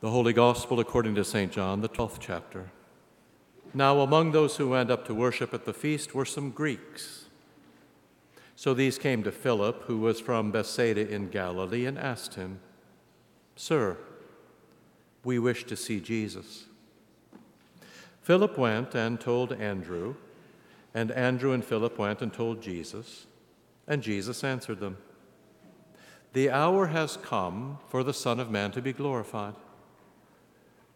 The Holy Gospel according to St. John, the 12th chapter. Now, among those who went up to worship at the feast were some Greeks. So these came to Philip, who was from Bethsaida in Galilee, and asked him, Sir, we wish to see Jesus. Philip went and told Andrew, and Andrew and Philip went and told Jesus, and Jesus answered them The hour has come for the Son of Man to be glorified.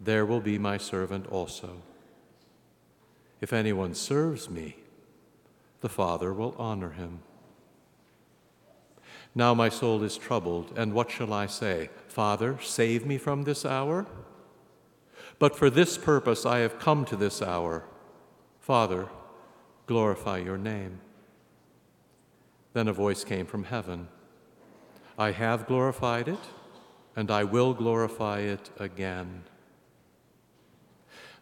there will be my servant also. If anyone serves me, the Father will honor him. Now my soul is troubled, and what shall I say? Father, save me from this hour? But for this purpose I have come to this hour. Father, glorify your name. Then a voice came from heaven I have glorified it, and I will glorify it again.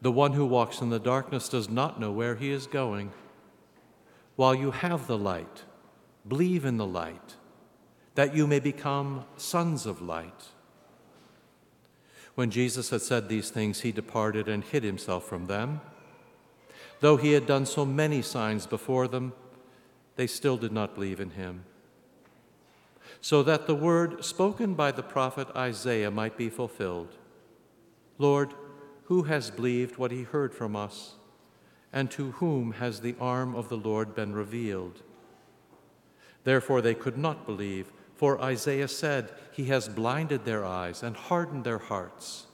The one who walks in the darkness does not know where he is going. While you have the light, believe in the light, that you may become sons of light. When Jesus had said these things, he departed and hid himself from them. Though he had done so many signs before them, they still did not believe in him. So that the word spoken by the prophet Isaiah might be fulfilled Lord, who has believed what he heard from us? And to whom has the arm of the Lord been revealed? Therefore they could not believe, for Isaiah said, He has blinded their eyes and hardened their hearts,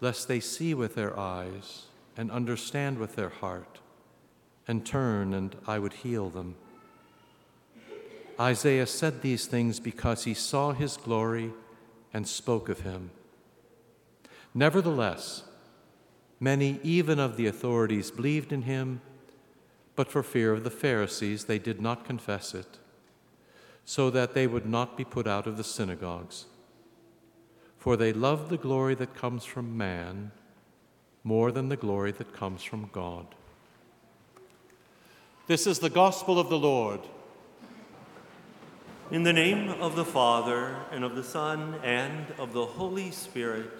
lest they see with their eyes and understand with their heart, and turn, and I would heal them. Isaiah said these things because he saw his glory and spoke of him. Nevertheless, Many, even of the authorities, believed in him, but for fear of the Pharisees, they did not confess it, so that they would not be put out of the synagogues. For they loved the glory that comes from man more than the glory that comes from God. This is the gospel of the Lord. In the name of the Father, and of the Son, and of the Holy Spirit.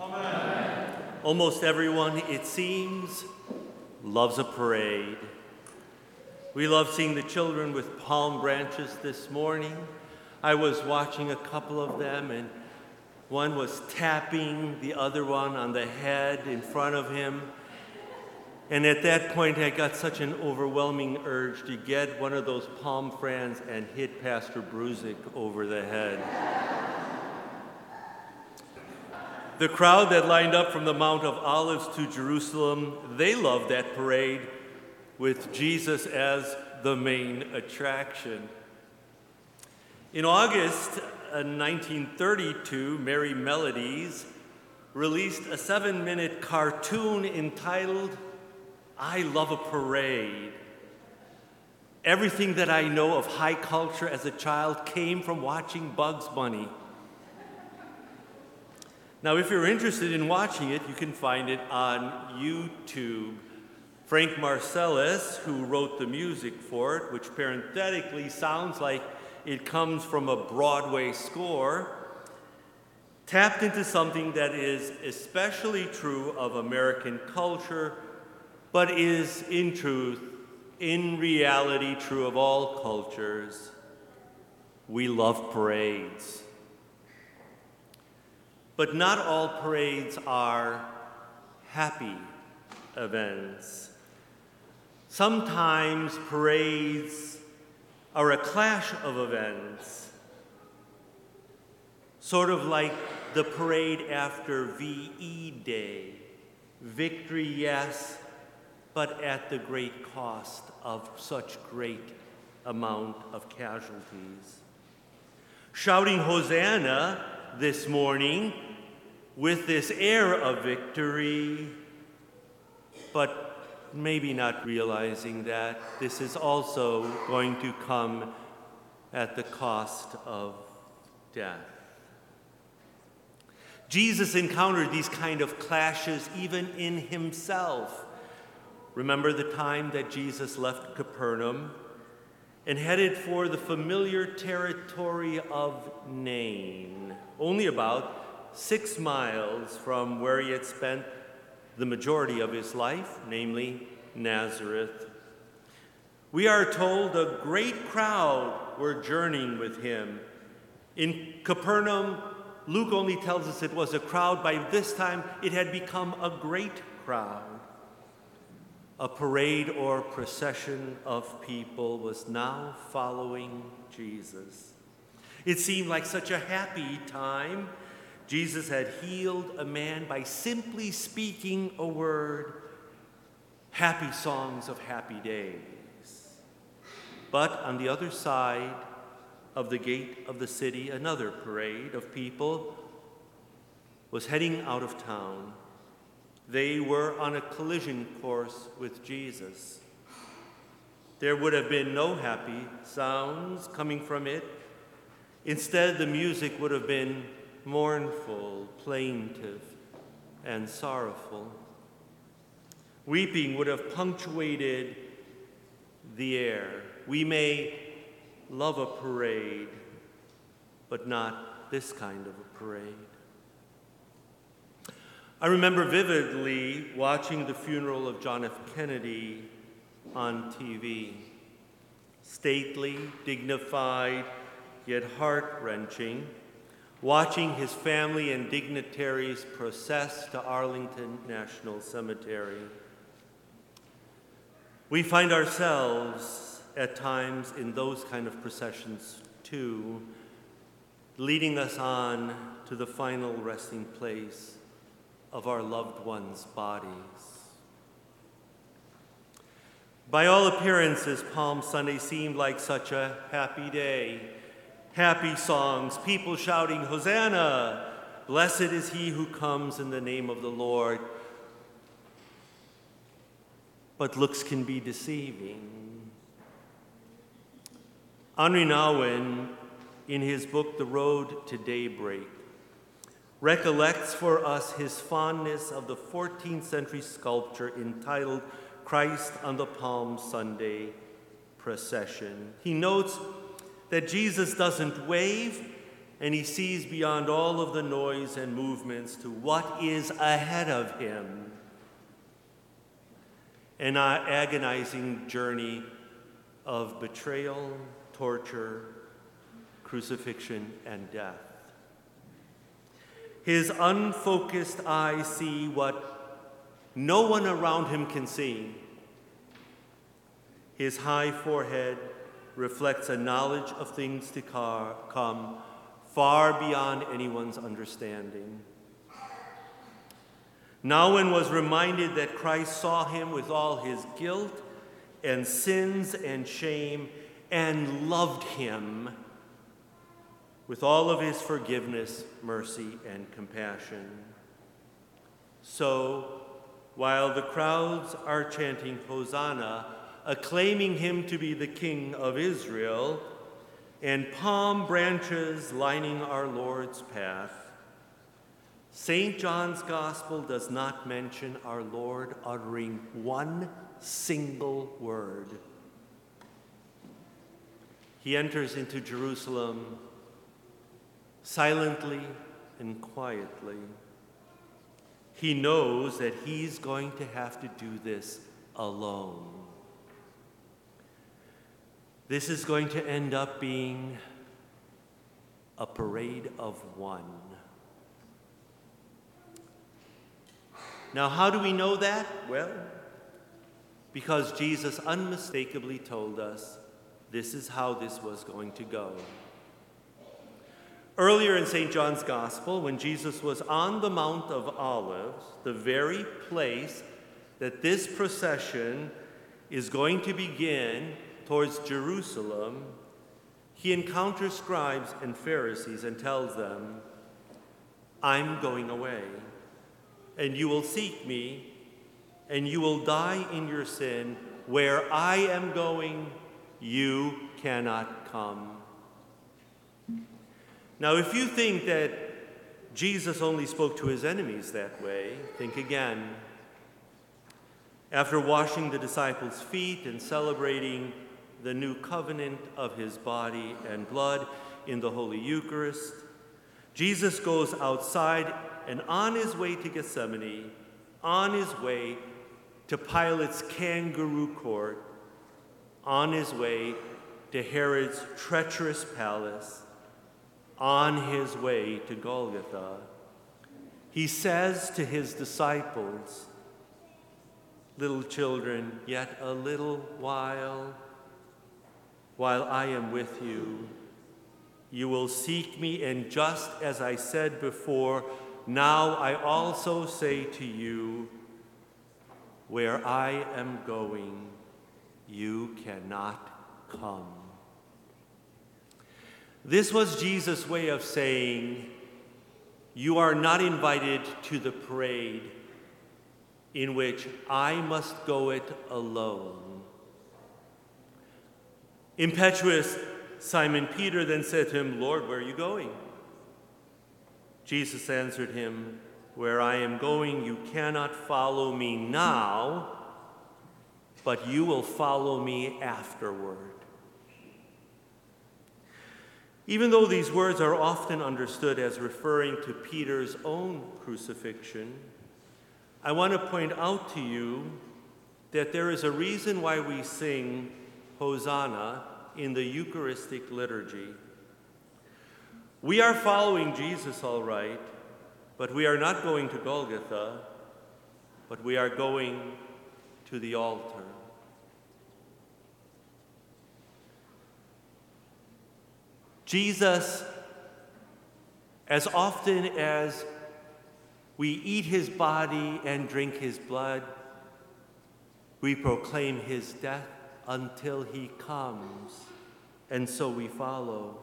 Amen. Almost everyone, it seems, loves a parade. We love seeing the children with palm branches this morning. I was watching a couple of them, and one was tapping the other one on the head in front of him. And at that point, I got such an overwhelming urge to get one of those palm fronds and hit Pastor Bruzik over the head. The crowd that lined up from the Mount of Olives to Jerusalem, they loved that parade with Jesus as the main attraction. In August 1932, uh, Merrie Melodies released a seven minute cartoon entitled I Love a Parade. Everything that I know of high culture as a child came from watching Bugs Bunny. Now, if you're interested in watching it, you can find it on YouTube. Frank Marsales, who wrote the music for it, which parenthetically sounds like it comes from a Broadway score, tapped into something that is especially true of American culture, but is in truth, in reality, true of all cultures. We love parades. But not all parades are happy events. Sometimes parades are a clash of events, sort of like the parade after VE Day. Victory, yes, but at the great cost of such great amount of casualties. Shouting Hosanna this morning with this air of victory, but maybe not realizing that this is also going to come at the cost of death. Jesus encountered these kind of clashes even in himself. Remember the time that Jesus left Capernaum and headed for the familiar territory of Nain, only about six miles from where he had spent the majority of his life, namely Nazareth. We are told a great crowd were journeying with him. In Capernaum, Luke only tells us it was a crowd. By this time, it had become a great crowd. A parade or procession of people was now following Jesus. It seemed like such a happy time. Jesus had healed a man by simply speaking a word. Happy songs of happy days. But on the other side, of the gate of the city, another parade of people was heading out of town. They were on a collision course with Jesus. There would have been no happy sounds coming from it. Instead, the music would have been mournful, plaintive, and sorrowful. Weeping would have punctuated the air. We may love a parade, but not this kind of a parade. I remember vividly watching the funeral of John F. Kennedy on TV. Stately, dignified, yet heart wrenching, watching his family and dignitaries process to Arlington National Cemetery. We find ourselves at times in those kind of processions too, leading us on to the final resting place of our loved ones' bodies. By all appearances, Palm Sunday seemed like such a happy day. Happy songs, people shouting, Hosanna! Blessed is he who comes in the name of the Lord. But looks can be deceiving. Henri Nouwen, in his book The Road to Daybreak, recollects for us his fondness of the 14th century sculpture entitled Christ on the Palm Sunday Procession. He notes that Jesus doesn't wave and he sees beyond all of the noise and movements to what is ahead of him an agonizing journey of betrayal torture, crucifixion, and death. His unfocused eyes see what no one around him can see. His high forehead reflects a knowledge of things to come far beyond anyone's understanding. Nouwen was reminded that Christ saw him with all his guilt and sins and shame and loved him with all of his forgiveness, mercy, and compassion. So, while the crowds are chanting Hosanna, acclaiming him to be the King of Israel, and palm branches lining our Lord's path, St. John's Gospel does not mention our Lord uttering one single word. He enters into Jerusalem silently and quietly. He knows that he's going to have to do this alone. This is going to end up being a parade of one. Now, how do we know that? Well, because Jesus unmistakably told us this is how this was going to go. Earlier in St. John's Gospel, when Jesus was on the Mount of Olives, the very place that this procession is going to begin towards Jerusalem, he encounters scribes and Pharisees and tells them, I'm going away, and you will seek me, and you will die in your sin. Where I am going, you cannot come. Now, if you think that Jesus only spoke to his enemies that way, think again. After washing the disciples' feet and celebrating the new covenant of his body and blood in the Holy Eucharist, Jesus goes outside and on his way to Gethsemane, on his way to Pilate's kangaroo court, on his way to Herod's treacherous palace, on his way to Golgotha, he says to his disciples, Little children, yet a little while, while I am with you, you will seek me, and just as I said before, now I also say to you, where I am going, you cannot come. This was Jesus' way of saying, You are not invited to the parade in which I must go it alone. Impetuous Simon Peter then said to him, Lord, where are you going? Jesus answered him, Where I am going, you cannot follow me now, but you will follow me afterward. Even though these words are often understood as referring to Peter's own crucifixion, I want to point out to you that there is a reason why we sing Hosanna in the Eucharistic liturgy. We are following Jesus, all right, but we are not going to Golgotha, but we are going to the altar. Jesus, as often as we eat his body and drink his blood, we proclaim his death until he comes, and so we follow.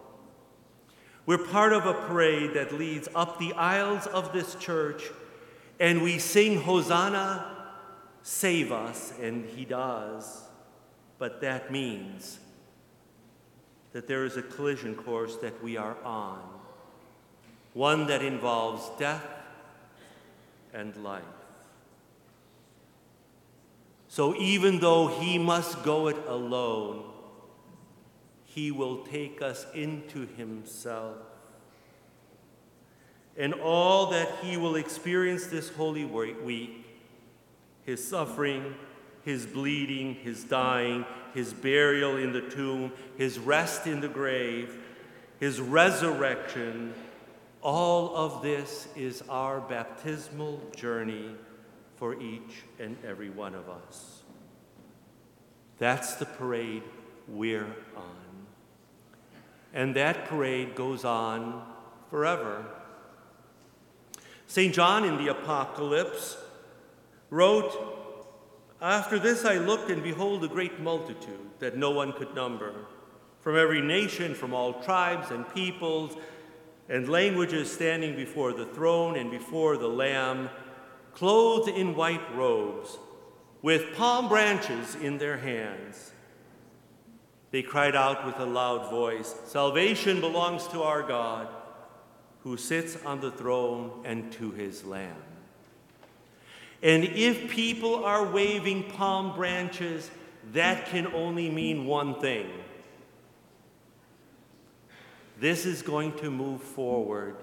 We're part of a parade that leads up the aisles of this church, and we sing Hosanna, save us, and he does. But that means that there is a collision course that we are on, one that involves death and life. So even though he must go it alone, he will take us into himself. And all that he will experience this holy week, his suffering, his bleeding, his dying, his burial in the tomb, his rest in the grave, his resurrection, all of this is our baptismal journey for each and every one of us. That's the parade we're on. And that parade goes on forever. St. John in the Apocalypse wrote, after this I looked, and behold, a great multitude that no one could number, from every nation, from all tribes and peoples and languages, standing before the throne and before the Lamb, clothed in white robes, with palm branches in their hands. They cried out with a loud voice Salvation belongs to our God, who sits on the throne and to his Lamb. And if people are waving palm branches, that can only mean one thing. This is going to move forward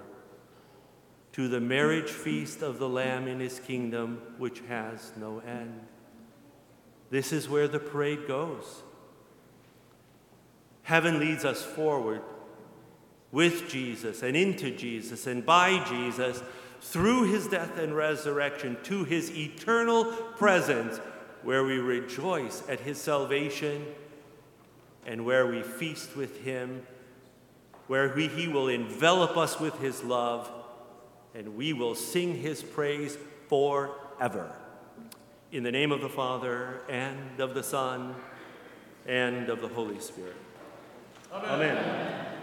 to the marriage feast of the Lamb in his kingdom, which has no end. This is where the parade goes. Heaven leads us forward with Jesus and into Jesus and by Jesus through his death and resurrection to his eternal presence, where we rejoice at his salvation and where we feast with him, where he will envelop us with his love, and we will sing his praise forever. In the name of the Father, and of the Son, and of the Holy Spirit. Amen. Amen.